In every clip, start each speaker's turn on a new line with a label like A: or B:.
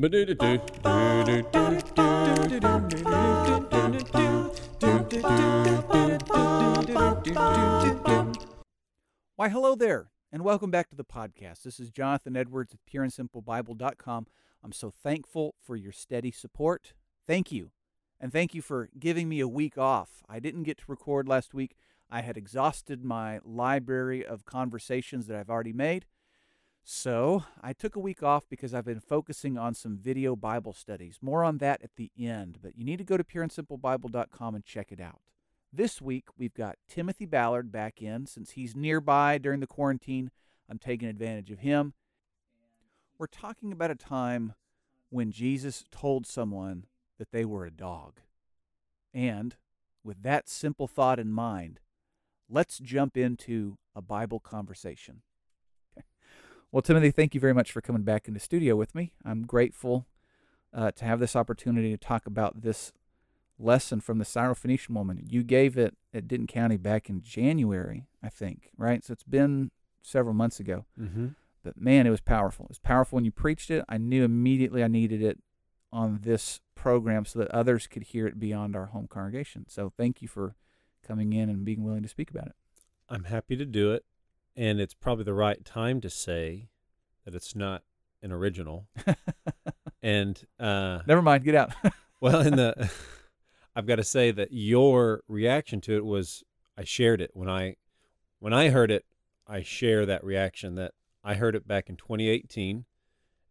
A: Why, hello there, and welcome back to the podcast. This is Jonathan Edwards of pureandsimplebible.com. I'm so thankful for your steady support. Thank you. And thank you for giving me a week off. I didn't get to record last week. I had exhausted my library of conversations that I've already made. So I took a week off because I've been focusing on some video Bible studies. More on that at the end, but you need to go to pureandsimplebible.com and check it out. This week, we've got Timothy Ballard back in. Since he's nearby during the quarantine, I'm taking advantage of him. We're talking about a time when Jesus told someone that they were a dog. And with that simple thought in mind, let's jump into a Bible conversation. Well, Timothy, thank you very much for coming back in the studio with me. I'm grateful uh, to have this opportunity to talk about this lesson from the Syrophoenician woman. You gave it at Denton County back in January, I think, right? So it's been several months ago.
B: Mm-hmm.
A: But man, it was powerful. It was powerful when you preached it. I knew immediately I needed it on this program so that others could hear it beyond our home congregation. So thank you for coming in and being willing to speak about it.
B: I'm happy to do it, and it's probably the right time to say that it's not an original. and uh,
A: Never mind, get out.
B: well, in the, I've got to say that your reaction to it was I shared it when I, when I heard it, I share that reaction that I heard it back in 2018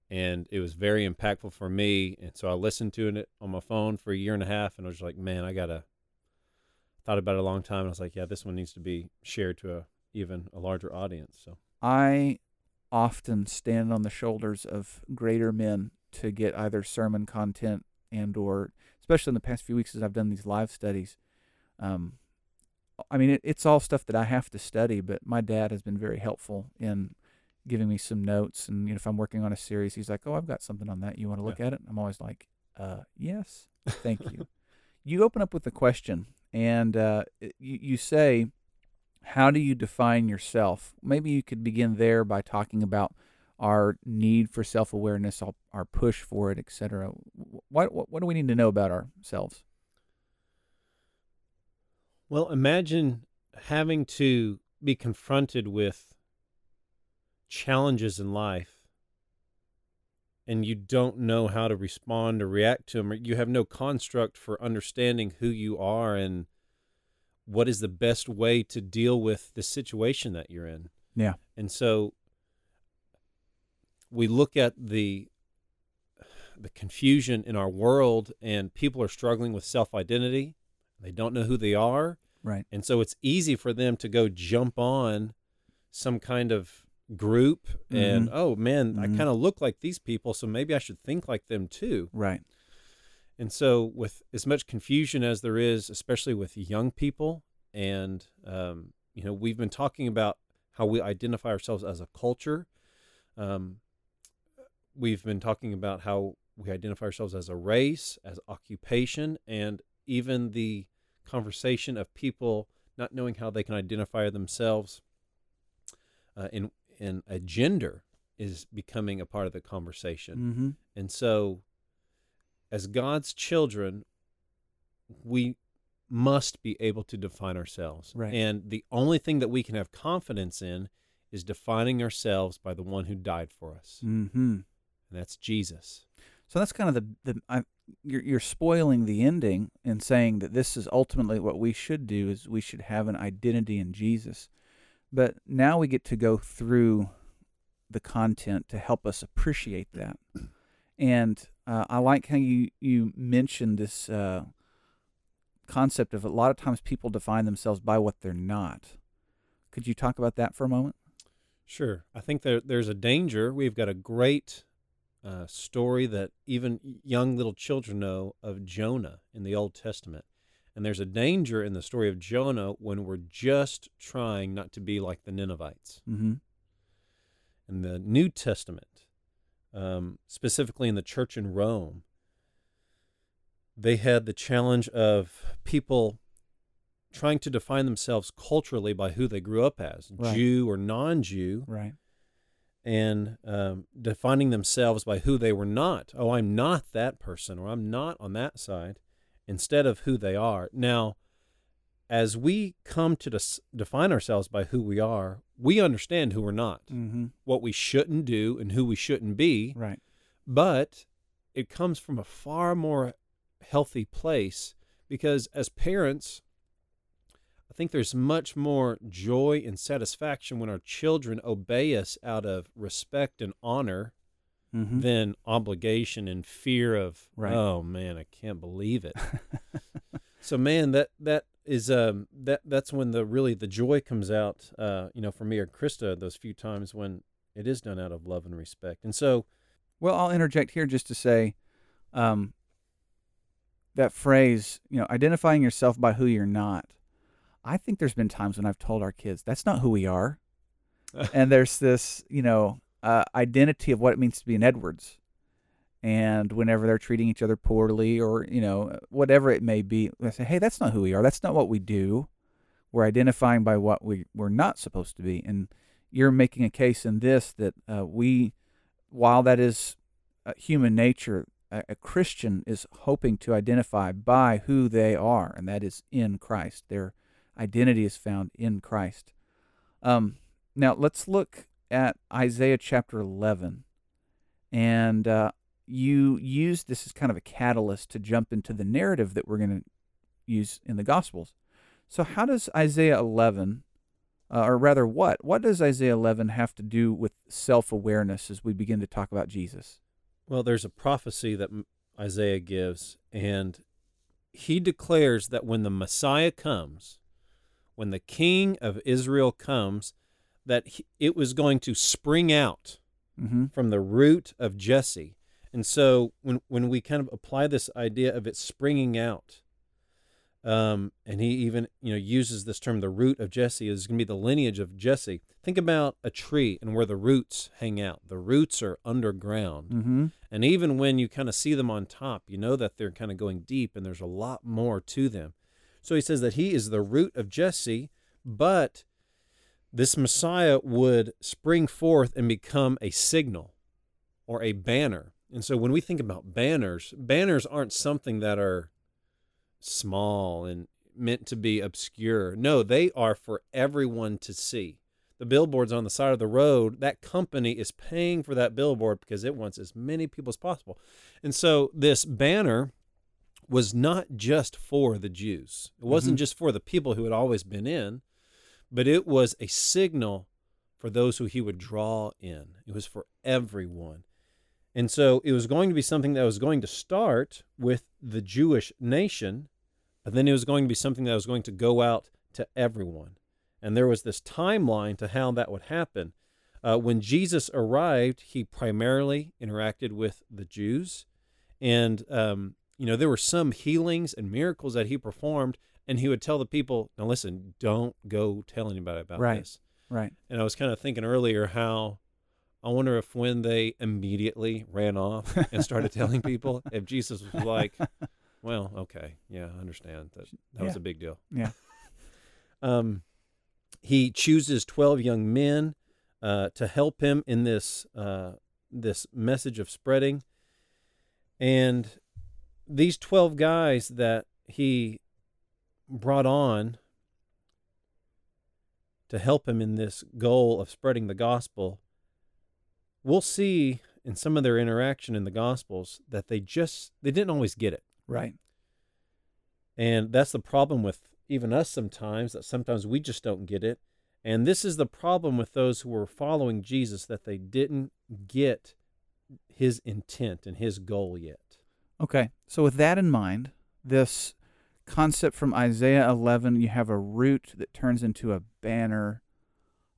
B: and it was very impactful for me. And so I listened to it on my phone for a year and a half, and I was like, man, I gotta. Thought about it a long time, and I was like, yeah, this one needs to be shared to a even a larger audience. So
A: I often stand on the shoulders of greater men to get either sermon content and or especially in the past few weeks as I've done these live studies. Um, I mean, it, it's all stuff that I have to study, but my dad has been very helpful in giving me some notes. And you know, if I'm working on a series, he's like, "Oh, I've got something on that. You want to look
B: Yeah.
A: at it?" I'm always like, "Uh, yes, thank you." you open up with a question, and uh, you you say, "How do you define yourself?" Maybe you could begin there by talking about our need for self awareness, our, push for it, etc. What, what what do we need to know about ourselves?
B: Well, imagine having to be confronted with challenges in life and you don't know how to respond or react to them, or you have no construct for understanding who you are and what is the best way to deal with the situation that you're in.
A: Yeah.
B: And so we look at the the confusion in our world and people are struggling with self-identity. They don't know who they are.
A: Right.
B: And so it's easy for them to go jump on some kind of group and
A: Mhm.
B: oh man, I
A: Mhm.
B: kind of look like these people, so maybe I should think like them too.
A: Right.
B: And so with as much confusion as there is, especially with young people, and um, you know, we've been talking about how we identify ourselves as a culture. Um, we've been talking about how we identify ourselves as a race, as occupation, and even the conversation of people not knowing how they can identify themselves uh, in in a gender is becoming a part of the conversation.
A: Mm-hmm.
B: And so, as God's children, we must be able to define ourselves.
A: Right.
B: And the only thing that we can have confidence in is defining ourselves by the one who died for us,
A: Mm-hmm.
B: and that's Jesus.
A: So that's kind of the the I, you're you're spoiling the ending and saying that this is ultimately what we should do is we should have an identity in Jesus. But now we get to go through the content to help us appreciate that. And uh, I like how you you mentioned this uh, concept of a lot of times people define themselves by what they're not. Could you talk about that for a moment?
B: Sure. I think there, there's a danger. We've got a great uh, story that even young little children know of Jonah in the Old Testament. And there's a danger in the story of Jonah when we're just trying not to be like the Ninevites.
A: Mm-hmm.
B: In the New Testament, um, specifically in the church in Rome, they had the challenge of people trying to define themselves culturally by who they grew up as,
A: Right.
B: Jew or non Jew.
A: Right.
B: and um, defining themselves by who they were not. Oh, I'm not that person, or I'm not on that side, instead of who they are. Now, as we come to define ourselves by who we are, we understand who we're not,
A: Mm-hmm.
B: what we shouldn't do, and who we shouldn't be.
A: Right.
B: But it comes from a far more healthy place because as parents, I think there's much more joy and satisfaction when our children obey us out of respect and honor
A: Mm-hmm.
B: than obligation and fear of
A: Right.
B: oh man, I can't believe it. so man, that that is um that that's when the really the joy comes out uh you know for me or Krista those few times when it is done out of love and respect. And so
A: Well, I'll interject here just to say um, that phrase, you know, identifying yourself by who you're not. I think there's been times when I've told our kids that's not who we are. and there's this, you know, uh, identity of what it means to be an Edwards. And whenever they're treating each other poorly or, you know, whatever it may be, I say, hey, that's not who we are. That's not what we do. We're identifying by what we, we're not supposed to be. And you're making a case in this that uh, we, while that is uh, human nature, a, a Christian is hoping to identify by who they are, and that is in Christ. Their identity is found in Christ. Um, now, let's look at Isaiah chapter 11. And uh, you use this as kind of a catalyst to jump into the narrative that we're going to use in the Gospels. So, how does Isaiah 11, uh, or rather, what? What does Isaiah 11 have to do with self awareness as we begin to talk about Jesus?
B: Well, there's a prophecy that Isaiah gives, and he declares that when the Messiah comes, when the King of Israel comes, that he, it was going to spring out
A: Mm-hmm.
B: from the root of Jesse. And so when when we kind of apply this idea of it springing out, um, and he even you know uses this term, the root of Jesse is going to be the lineage of Jesse. Think about a tree and where the roots hang out. The roots are underground.
A: Mm-hmm.
B: And even when you kind of see them on top, you know that they're kind of going deep and there's a lot more to them. So he says that he is the root of Jesse, but this Messiah would spring forth and become a signal or a banner. And so when we think about banners, banners aren't something that are small and meant to be obscure. No, they are for everyone to see. The billboards on the side of the road, that company is paying for that billboard because it wants as many people as possible. And so this banner was not just for the Jews. It wasn't
A: Mhm.
B: just for the people who had always been in, but it was a signal for those who he would draw in. It was for everyone. And so it was going to be something that was going to start with the Jewish nation, but then it was going to be something that was going to go out to everyone. And there was this timeline to how that would happen. Uh, when Jesus arrived, he primarily interacted with the Jews. And, um, you know, there were some healings and miracles that he performed, and he would tell the people, now listen, don't go tell anybody about
A: Right.
B: this.
A: Right.
B: And I was kind of thinking earlier how I wonder if when they immediately ran off and started telling people, if Jesus was like, well, okay, yeah, I understand that that was a big deal.
A: Yeah.
B: Um, he chooses twelve young men uh, to help him in this uh, this message of spreading, and these twelve guys that he brought on to help him in this goal of spreading the gospel, we'll see in some of their interaction in the gospels that they just they didn't always get it.
A: Right.
B: And that's the problem with even us sometimes, that sometimes we just don't get it. And this is the problem with those who were following Jesus, that they didn't get his intent and his goal yet.
A: Okay. So with that in mind, this concept from Isaiah 11, you have a root that turns into a banner.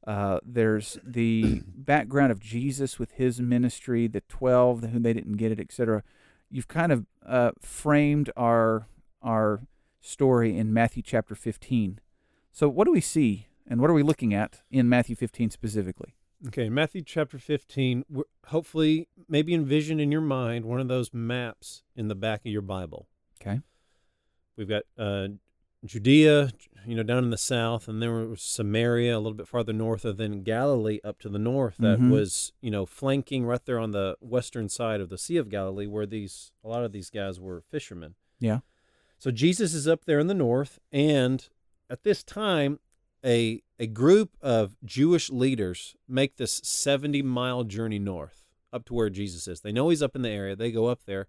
A: Uh, there's the background of Jesus with his ministry, the 12 who they didn't get it, etc. You've kind of uh, framed our our story in Matthew chapter 15. So what do we see and what are we looking at in Matthew 15 specifically?
B: Okay, in Matthew chapter 15, hopefully, maybe envision in your mind one of those maps in the back of your Bible.
A: Okay.
B: We've got uh, Judea, you know, down in the south, and there was Samaria a little bit farther north, and then Galilee up to the north that
A: Mhm.
B: was, you know, flanking right there on the western side of the Sea of Galilee, where these a lot of these guys were fishermen.
A: Yeah.
B: So Jesus is up there in the north, and at this time, a a group of Jewish leaders make this seventy mile journey north up to where Jesus is. They know he's up in the area. They go up there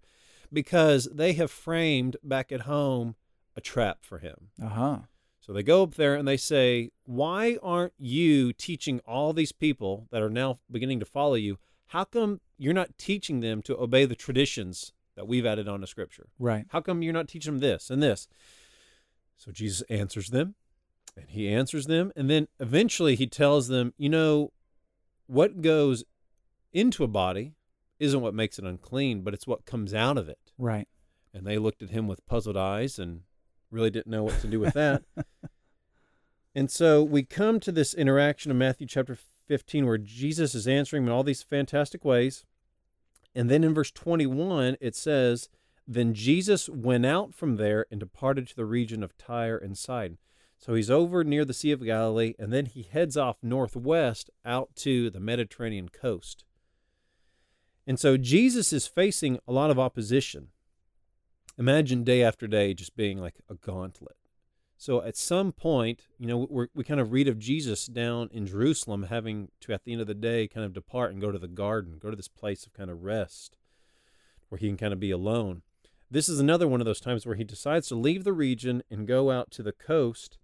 B: because they have framed back at home a trap for him.
A: Uh huh.
B: So they go up there and they say, Why aren't you teaching all these people that are now beginning to follow you? How come you're not teaching them to obey the traditions that we've added onto Scripture?
A: Right.
B: How come you're not teaching them this and this? So Jesus answers them and he answers them. And then eventually he tells them, You know, what goes into a body isn't what makes it unclean, but it's what comes out of it.
A: Right.
B: And they looked at him with puzzled eyes and really didn't know what to do with that. and so we come to this interaction of Matthew chapter 15 where Jesus is answering in all these fantastic ways. And then in verse 21, it says, Then Jesus went out from there and departed to the region of Tyre and Sidon. So he's over near the Sea of Galilee, and then he heads off northwest out to the Mediterranean coast. And so Jesus is facing a lot of opposition. Imagine day after day just being like a gauntlet. So at some point, you know, we we kind of read of Jesus down in Jerusalem having to, at the end of the day, kind of depart and go to the garden, go to this place of kind of rest where he can kind of be alone. This is another one of those times where he decides to leave the region and go out to the coast.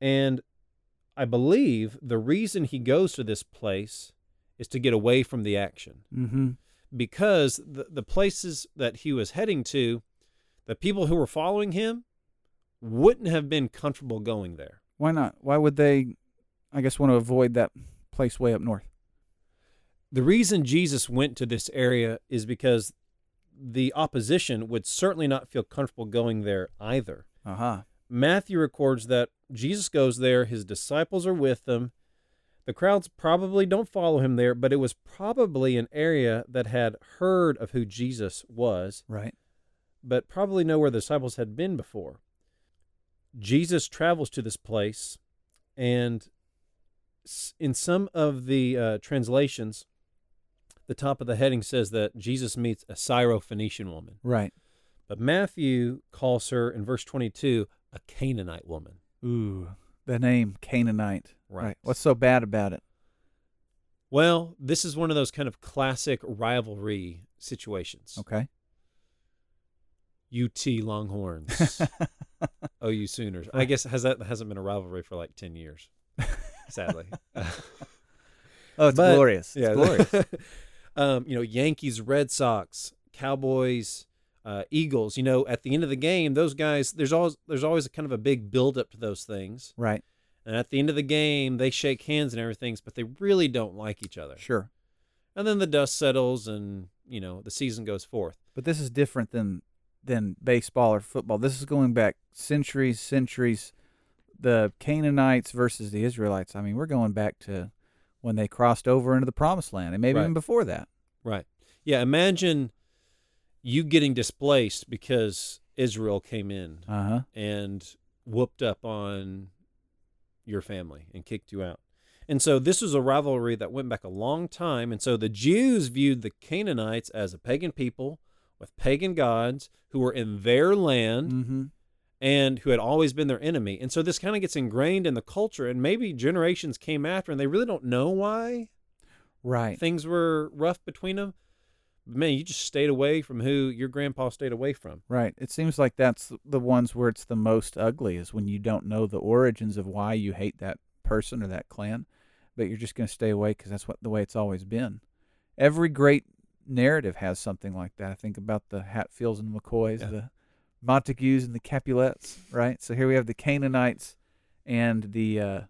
B: And I believe the reason he goes to this place is to get away from the action
A: Mm-hmm.
B: because the, the places that he was heading to, the people who were following him wouldn't have been comfortable going there.
A: Why not? Why would they? I guess want to avoid that place way up north.
B: The reason Jesus went to this area is because the opposition would certainly not feel comfortable going there either.
A: Uh huh.
B: Matthew records that Jesus goes there, his disciples are with him. The crowds probably don't follow him there, but it was probably an area that had heard of who Jesus was
A: Right.
B: But probably know where the disciples had been before. Jesus travels to this place, and in some of the uh, translations, the top of the heading says that Jesus meets a Syro-Phoenician woman,
A: Right.
B: but Matthew calls her in verse 22 a Canaanite woman.
A: Ooh, the name Canaanite.
B: Right.
A: What's so bad about it?
B: Well, this is one of those kind of classic rivalry situations.
A: Okay.
B: UT Longhorns, OU Sooners. I guess has that hasn't been a rivalry for like ten years, sadly.
A: Oh, it's
B: But-
A: glorious. It's glorious.
B: um, you know, Yankees, Red Sox, Cowboys, uh, Eagles. You know, at the end of the game, those guys. There's always there's always a kind of a big build up to those things,
A: right.
B: and at the end of the game, they shake hands and everything, but they really don't like each other.
A: Sure.
B: And then the dust settles, and you know, the season goes forth.
A: But this is different than than baseball or football. This is going back centuries, centuries. The Canaanites versus the Israelites. I mean, we're going back to when they crossed over into the promised land and maybe
B: Right.
A: even before that.
B: Right. Yeah. Imagine you getting displaced because Israel came in
A: Uh-huh.
B: and whooped up on your family and kicked you out. And so this was a rivalry that went back a long time. And so the Jews viewed the Canaanites as a pagan people with pagan gods who were in their land
A: Mm-hmm.
B: and who had always been their enemy. And so this kind of gets ingrained in the culture. And maybe generations came after and they really don't know why
A: Right.
B: things were rough between them. But man, you just stayed away from who your grandpa stayed away from.
A: Right. It seems like that's the ones where it's the most ugly is when you don't know the origins of why you hate that person or that clan, but you're just going to stay away because that's what the way it's always been. Every great narrative has something like that. I think about the Hatfields and the McCoys,
B: Yeah.
A: the Montagues and the Capulets. Right. So here we have the Canaanites and the uh,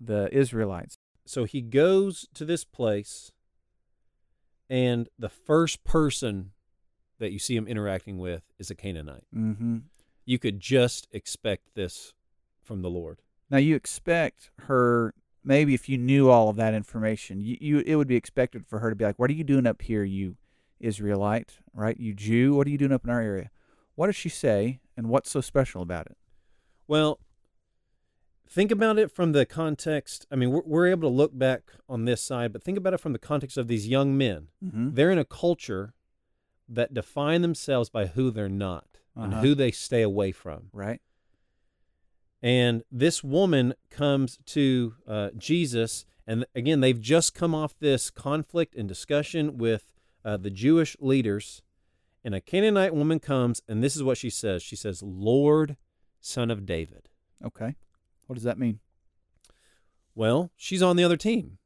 A: the Israelites.
B: So he goes to this place, and the first person that you see him interacting with is a Canaanite.
A: Mm-hmm.
B: You could just expect this from the Lord.
A: Now you expect her maybe if you knew all of that information, you, you it would be expected for her to be like, "What are you doing up here, you Israelite? Right? You Jew? What are you doing up in our area?" What does she say, and what's so special about it?
B: Well, think about it from the context. I mean, we're, we're able to look back on this side, but think about it from the context of these young men.
A: Mm-hmm.
B: They're in a culture that define themselves by who they're not and
A: Uh-huh.
B: who they stay away from.
A: Right.
B: And this woman comes to uh, Jesus, and again, they've just come off this conflict and discussion with uh, the Jewish leaders. And a Canaanite woman comes, and this is what she says She says, Lord, son of David.
A: Okay. What does that mean?
B: Well, she's on the other team.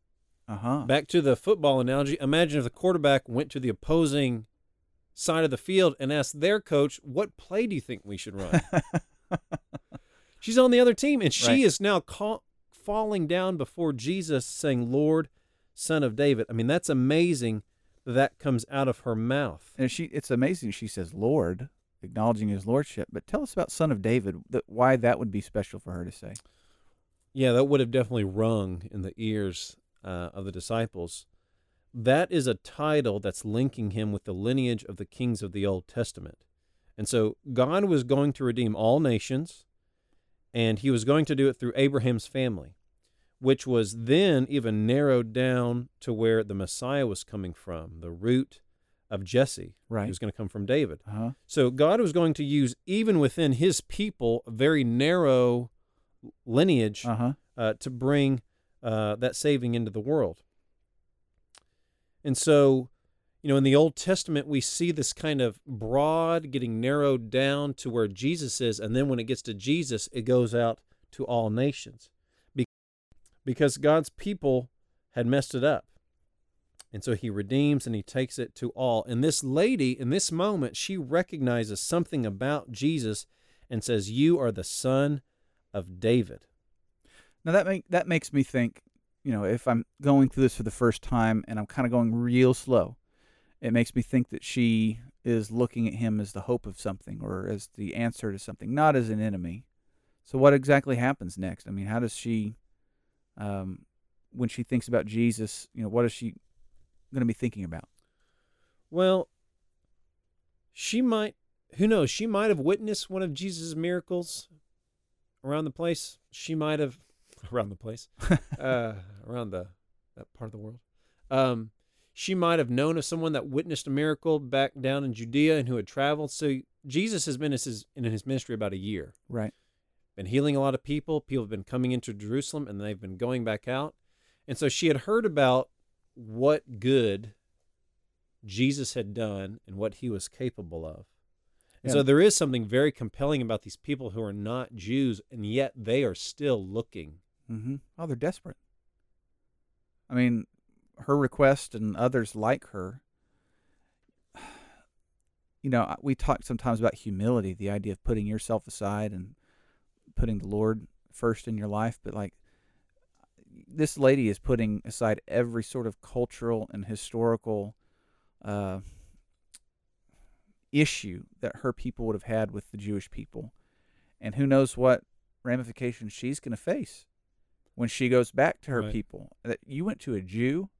A: Uh huh.
B: Back to the football analogy. Imagine if the quarterback went to the opposing side of the field and asked their coach, What play do you think we should run? She's on the other team, and she
A: Right.
B: is now call, falling down before Jesus, saying, Lord, son of David. I mean, that's amazing that that comes out of her mouth.
A: and she, it's amazing. She says, "Lord," acknowledging His lordship. But tell us about Son of David. That why that would be special for her to say.
B: Yeah, that would have definitely rung in the ears uh, of the disciples. That is a title that's linking him with the lineage of the kings of the Old Testament. And so God was going to redeem all nations, and he was going to do it through Abraham's family, which was then even narrowed down to where the Messiah was coming from, the root of Jesse.
A: Right.
B: He was going to come from David.
A: Uh huh.
B: So God was going to use, even within his people, a very narrow lineage
A: Uh huh.
B: uh, to bring uh, that saving into the world. And so, you know, in the Old Testament, we see this kind of broad getting narrowed down to where Jesus is. And then when it gets to Jesus, it goes out to all nations because God's people had messed it up. And so he redeems and he takes it to all. And this lady, in this moment, she recognizes something about Jesus and says, You are the son of David.
A: Now that make that makes me think, you know, if I'm going through this for the first time and I'm kind of going real slow, it makes me think that she is looking at him as the hope of something or as the answer to something, not as an enemy. So what exactly happens next? I mean, how does she um when she thinks about Jesus, you know, what is she going to be thinking about?
B: Well, she might, who knows, she might have witnessed one of Jesus' miracles around the place. She might have, around the place, uh, around the, that part of the world. Um, she might have known of someone that witnessed a miracle back down in Judea and who had traveled. So Jesus has been in his, in his ministry about a year,
A: Right.
B: been healing a lot of people. People have been coming into Jerusalem and they've been going back out. And so she had heard about what good Jesus had done and what he was capable of. And
A: Yeah.
B: so there is something very compelling about these people who are not Jews, and yet they are still looking.
A: Mm-hmm. Oh, they're desperate. I mean, her request and others like her. You know, we talk sometimes about humility, the idea of putting yourself aside and putting the Lord first in your life. But like, this lady is putting aside every sort of cultural and historical uh, issue that her people would have had with the Jewish people, and who knows what ramifications she's going to face when she goes back to her
B: Right.
A: people. That you went to a Jew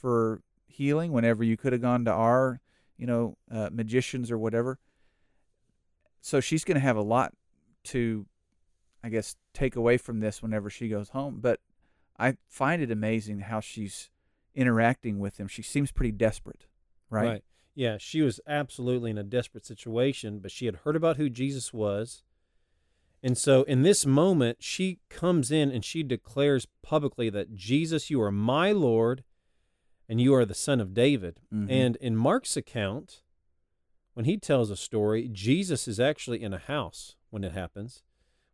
A: for healing whenever you could have gone to our, you know, uh, magicians or whatever. So she's going to have a lot to, I guess, take away from this whenever she goes home. But I find it amazing how she's interacting with him. She seems pretty desperate, right?
B: Yeah, she was absolutely in a desperate situation, but she had heard about who Jesus was. And so in this moment, she comes in and she declares publicly that Jesus, you are my Lord and you are the son of David.
A: Mhm.
B: And in Mark's account, when he tells a story, Jesus is actually in a house when it happens,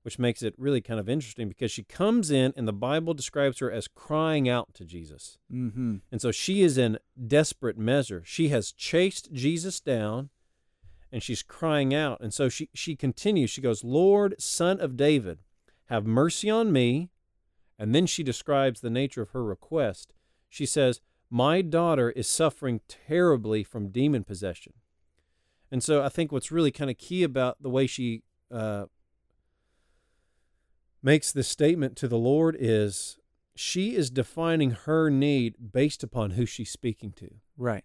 B: which makes it really kind of interesting because she comes in and the Bible describes her as crying out to Jesus.
A: Mm-hmm.
B: And so she is in desperate measure. She has chased Jesus down and she's crying out. And so she, she continues. She goes, Lord, son of David, have mercy on me. And then she describes the nature of her request. She says, My daughter is suffering terribly from demon possession. And so I think what's really kind of key about the way she uh, makes this statement to the Lord is she is defining her need based upon who she's speaking to,
A: Right.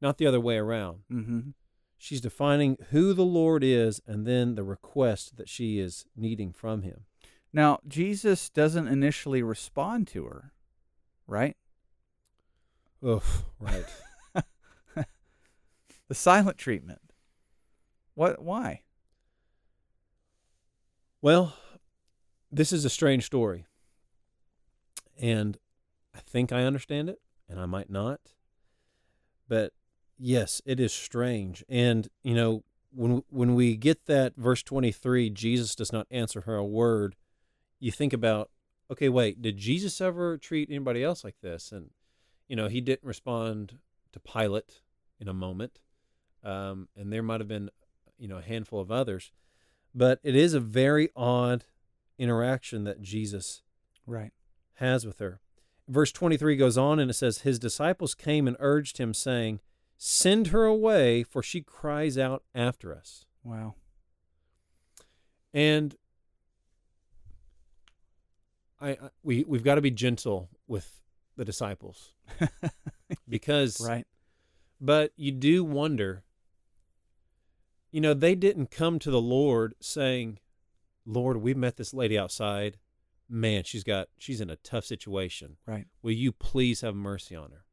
B: not the other way around.
A: Mm-hmm.
B: She's defining who the Lord is and then the request that she is needing from him.
A: Now, Jesus doesn't initially respond to her, right?
B: Oof, right.
A: The silent treatment. What why?
B: Well, this is a strange story. And I think I understand it, and I might not. But yes, it is strange. And, you know, when when we get that verse 23, Jesus does not answer her a word, you think about, okay, wait, did Jesus ever treat anybody else like this? And, you know, he didn't respond to Pilate in a moment. Um, and there might have been, you know, a handful of others. But it is a very odd interaction that Jesus
A: Right.
B: has with her. Verse 23 goes on and it says, His disciples came and urged him, saying, Send her away, for she cries out after us.
A: Wow.
B: And I, I we we've got to be gentle with the disciples because
A: right.
B: but you do wonder you know they didn't come to the Lord saying Lord we met this lady outside man she's got she's in a tough situation
A: Right.
B: will you please have mercy on her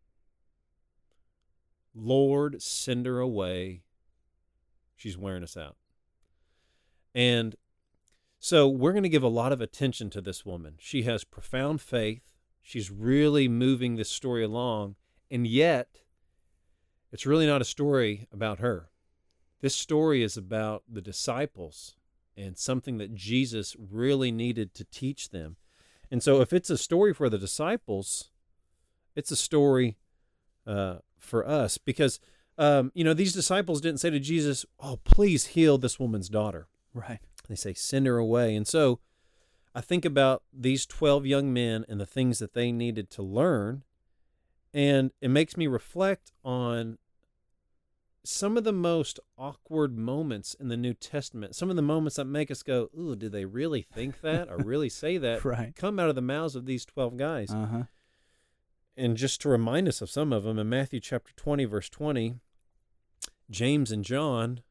B: Lord send her away she's wearing us out and so we're going to give a lot of attention to this woman. She has profound faith. She's really moving this story along. And yet, it's really not a story about her. This story is about the disciples and something that Jesus really needed to teach them. And so, if it's a story for the disciples, it's a story uh, for us because, um, you know, these disciples didn't say to Jesus, Oh, please heal this woman's daughter.
A: Right.
B: They say, send her away. And so I think about these 12 young men and the things that they needed to learn. And it makes me reflect on some of the most awkward moments in the New Testament. Some of the moments that make us go, ooh, did they really think that or really say that?
A: Right.
B: Come out of the mouths of these 12 guys.
A: Uh huh.
B: And just to remind us of some of them, in Matthew chapter 20, verse 20, James and John,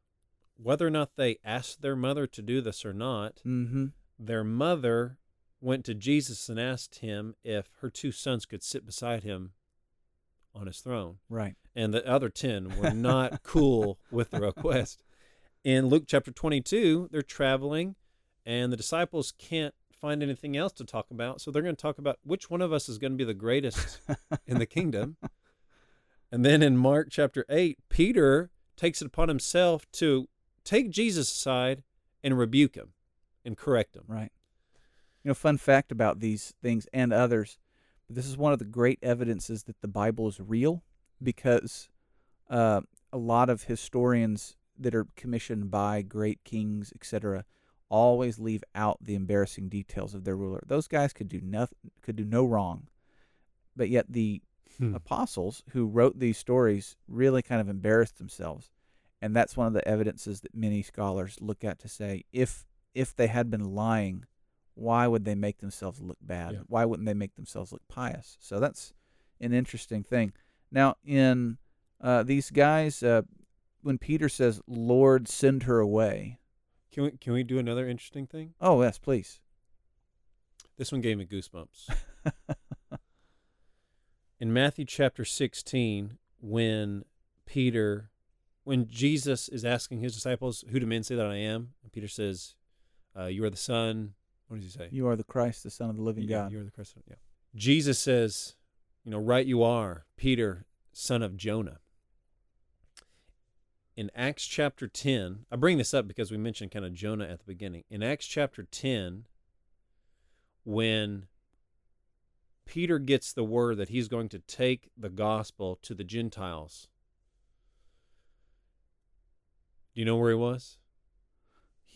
B: whether or not they asked their mother to do this or not,
A: Mm-hmm.
B: Their mother went to Jesus and asked him if her two sons could sit beside him on his throne.
A: Right.
B: And the other 10 were not cool with the request. In Luke chapter 22, they're traveling and the disciples can't find anything else to talk about. So they're going to talk about which one of us is going to be the greatest in the kingdom. And then in Mark chapter 8, Peter takes it upon himself to take Jesus aside and rebuke him and correct them.
A: Right. You know, fun fact about these things and others. This is one of the great evidences that the Bible is real, because uh, a lot of historians that are commissioned by great kings, etc., always leave out the embarrassing details of their ruler. Those guys could do nothing, could do no wrong, but yet the
B: Hmm.
A: apostles who wrote these stories really kind of embarrassed themselves and that's one of the evidences that many scholars look at to say if if they had been lying why would they make themselves look bad
B: Yeah.
A: why wouldn't they make themselves look pious so that's an interesting thing now in uh, these guys uh, when peter says lord send her away
B: Can we can we do another interesting thing?
A: oh yes please
B: This one gave me goosebumps. In Matthew chapter 16, when Peter when Jesus is asking his disciples, "Who do men say that I am?" and Peter says, uh, "You are the Son." What does he say?
A: you are the christ the son of the living
B: Yeah,
A: god
B: You are the Christ. Yeah. Jesus says, "You know, right you are, Peter, son of Jonah." In Acts chapter 10, I bring this up because we mentioned kind of Jonah at the beginning. In Acts chapter 10, when Peter gets the word that he's going to take the gospel to the Gentiles, do you know where he was?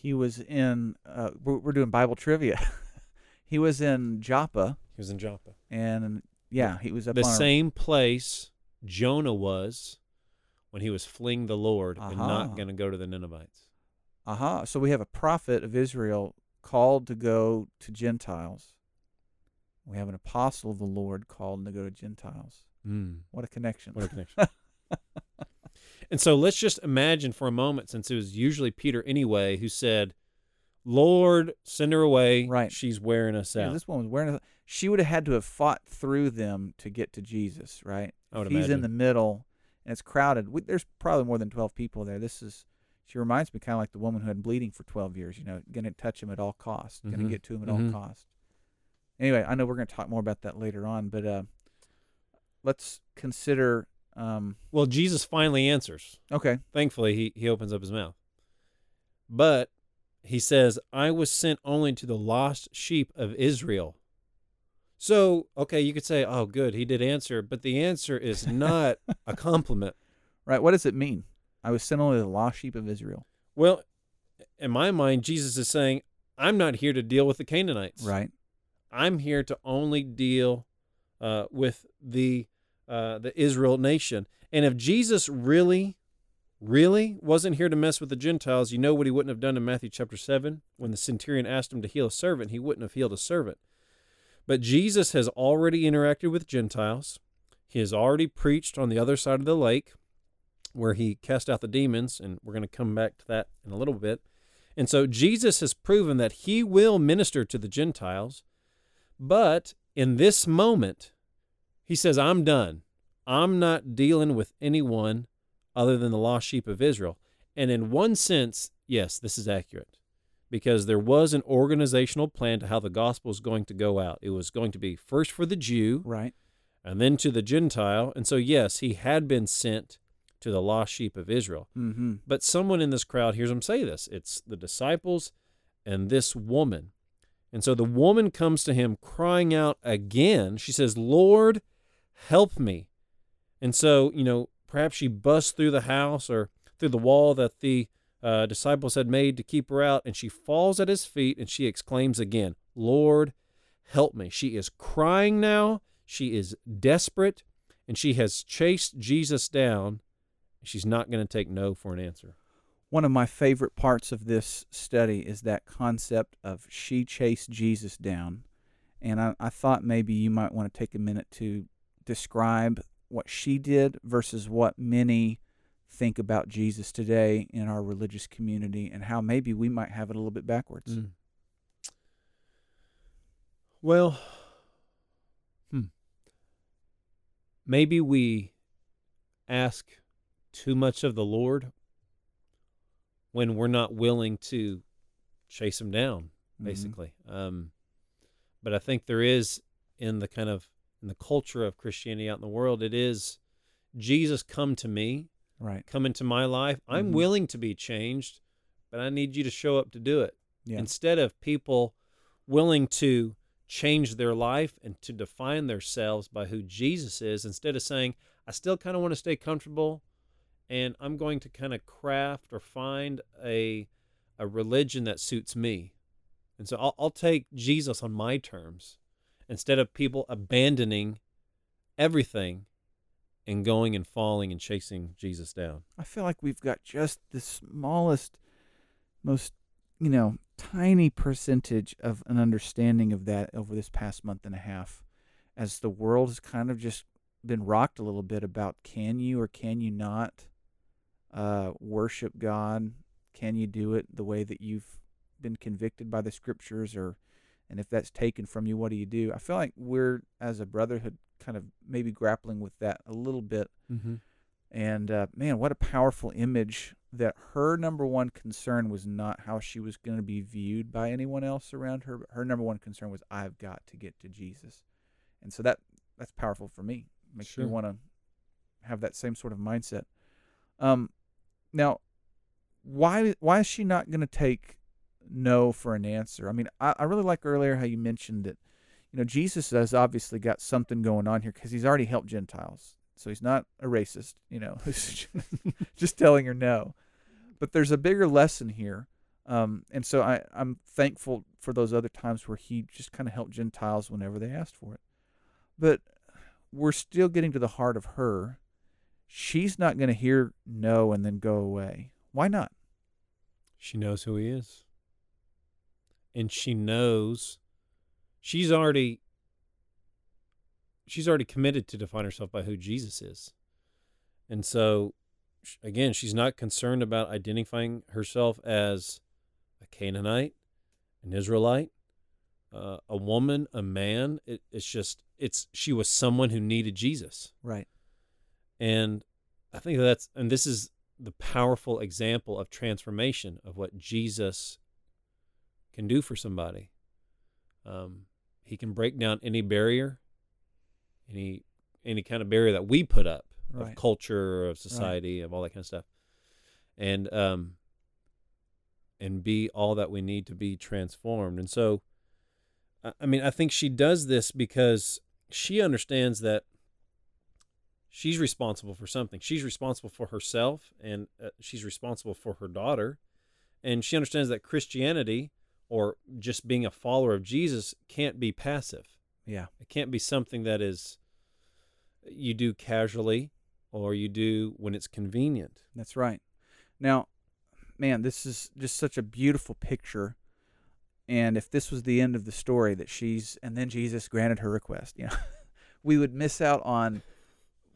A: He was in uh, we're, we're doing bible trivia he was in joppa
B: He was in Joppa.
A: and yeah he was up
B: the
A: a-
B: same place Jonah was when he was fleeing the Lord and not going to go to the Ninevites.
A: Aha. So we have a prophet of Israel called to go to Gentiles. We have an apostle of the Lord called to go to Gentiles.
B: Mm,
A: What a connection.
B: what a connection. and so let's just imagine for a moment, since it was usually Peter anyway who said, Lord, send her away.
A: Right.
B: She's wearing us
A: Yeah,
B: out.
A: this one was wearing. A, she would have had to have fought through them to get to Jesus, right?
B: I would
A: He's in the middle, and it's crowded. We, there's probably more than twelve people there. This is. She reminds me kind of like the woman who had bleeding for twelve years. You know, going to touch him at all costs. Going to
B: Mhm.
A: get to him at
B: Mhm.
A: all costs. Anyway, I know we're going to talk more about that later on, but uh, let's consider. Um,
B: well, Jesus finally answers.
A: okay,
B: Thankfully, he, he opens up his mouth. But he says, I was sent only to the lost sheep of Israel. So, okay, you could say, oh, good, he did answer, but the answer is not a compliment.
A: right. What does it mean? I was sent only to the lost sheep of Israel.
B: Well, in my mind, Jesus is saying, I'm not here to deal with the Canaanites.
A: Right.
B: I'm here to only deal uh, with the uh, the Israel nation. And if Jesus really, really wasn't here to mess with the Gentiles, you know what he wouldn't have done in Matthew chapter seven when the centurion asked him to heal a servant. He wouldn't have healed a servant. But Jesus has already interacted with Gentiles. He has already preached on the other side of the lake, where he cast out the demons, and we're going to come back to that in a little bit. And so Jesus has proven that he will minister to the Gentiles. But in this moment, he says, I'm done. I'm not dealing with anyone other than the lost sheep of Israel. And in one sense, yes, this is accurate because there was an organizational plan to how the gospel was going to go out. It was going to be first for the Jew
A: Right.
B: and then to the Gentile. And so, yes, he had been sent to the lost sheep of Israel.
A: Mm-hmm.
B: But someone in this crowd hears him say this. It's the disciples and this woman. And so the woman comes to him crying out again. She says, Lord, help me. And so, you know, perhaps she busts through the house or through the wall that the uh, disciples had made to keep her out. And she falls at his feet and she exclaims again, Lord, help me. She is crying now. She is desperate and she has chased Jesus down. She's not going to take no for an answer.
A: One of my favorite parts of this study is that concept of she chased Jesus down. And I, I thought maybe you might want to take a minute to describe what she did versus what many think about Jesus today in our religious community and how maybe we might have it a little bit backwards.
B: Mm. Well, hmm. Maybe we ask too much of the Lord when we're not willing to chase him down,
A: Mhm.
B: basically. Um, but I think there is in the kind of in the culture of Christianity out in the world, it is Jesus come to me,
A: Right.
B: come into my life. I'm
A: Mhm.
B: willing to be changed, but I need you to show up to do it
A: Yeah.
B: instead of people willing to change their life and to define themselves by who Jesus is, instead of saying, I still kind of want to stay comfortable and I'm going to kind of craft or find a, a religion that suits me. And so I'll, I'll take Jesus on my terms instead of people abandoning everything and going and falling and chasing Jesus down.
A: I feel like we've got just the smallest, most, you know, tiny percentage of an understanding of that over this past month and a half as the world has kind of just been rocked a little bit about can you or can you not uh, worship God? Can you do it the way that you've been convicted by the scriptures or and if that's taken from you what do you do i feel like we're as a brotherhood kind of maybe grappling with that a little bit
B: Mm-hmm.
A: and uh, man, what a powerful image that her number one concern was not how she was going to be viewed by anyone else around her. Her number one concern was, I've got to get to Jesus. And so that that's powerful for me. Makes
B: Sure.
A: me want to have that same sort of mindset. Um, now, why why is she not going to take no for an answer? I mean, I, I really like earlier how you mentioned that, you know, Jesus has obviously got something going on here because he's already helped Gentiles. So he's not a racist, you know, just telling her no. But there's a bigger lesson here. Um, and so I, I'm thankful for those other times where he just kind of helped Gentiles whenever they asked for it. But we're still getting to the heart of her. She's not going to hear no and then go away. Why not?
B: She knows who he is. And she knows she's already she's already committed to define herself by who Jesus is. And so again, she's not concerned about identifying herself as a Canaanite. an Israelite, uh, a woman, a man. It, it's just it's she was someone who needed Jesus,
A: Right.
B: and I think that's and this is the powerful example of transformation of what Jesus can do for somebody. Um, he can break down any barrier, any any kind of barrier that we put up
A: Right.
B: of culture, of society, of all that kind of stuff, and um, and be all that we need to be transformed. And so, I I mean, I think she does this because she understands that she's responsible for something. She's responsible for herself, and uh, she's responsible for her daughter, and she understands that Christianity or just being a follower of Jesus can't be passive.
A: Yeah.
B: It can't be something that is you do casually or you do when it's convenient.
A: That's right. Now, man, this is just such a beautiful picture. And if this was the end of the story that she's and then Jesus granted her request, you know, we would miss out on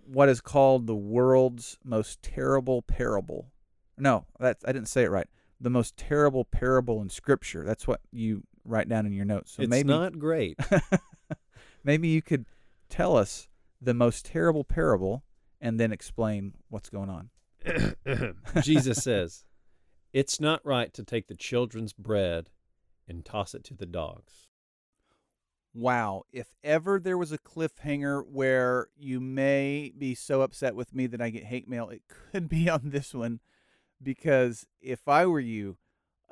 A: what is called the world's most terrible parable. No, that's I didn't say it right. The most terrible parable in scripture. That's what you write down in your notes. So
B: it's
A: maybe
B: not great.
A: maybe you could tell us the most terrible parable and then explain what's going on.
B: Jesus says, It's not right to take the children's bread and toss it to the dogs.
A: Wow, if ever there was a cliffhanger where you may be so upset with me that I get hate mail, it could be on this one because if I were you,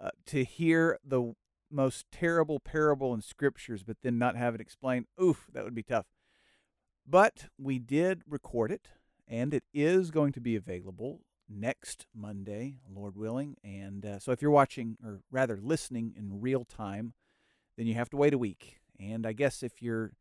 A: uh, to hear the most terrible parable in scriptures but then not have it explained, oof, that would be tough. But we did record it and it is going to be available next Monday, Lord willing. And uh, so if you're watching, or rather listening in real time, then you have to wait a week. And I guess if you're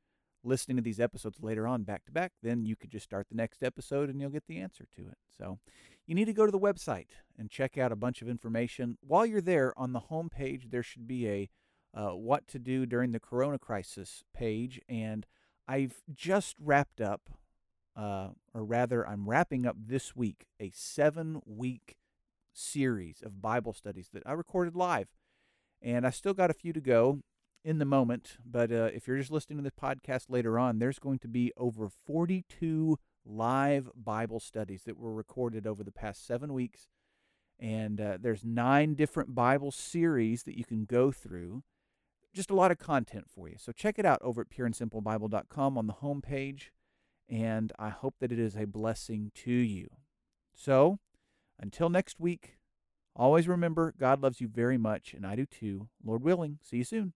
A: listening to these episodes later on back to back, then you could just start the next episode and you'll get the answer to it. So you need to go to the website and check out a bunch of information. While you're there on the home page, there should be a uh, what to do during the corona crisis page. And I've just wrapped up, uh, or rather, I'm wrapping up this week a seven week series of Bible studies that I recorded live. And I still got a few to go in the moment, but uh, if you're just listening to this podcast later on, there's going to be over 42 live Bible studies that were recorded over the past seven weeks. And uh, there's nine different Bible series that you can go through. Just a lot of content for you. So check it out over at pureandsimplebible.com on the home page. And I hope that it is a blessing to you. So until next week, always remember God loves you very much, and I do too. Lord willing, see you soon.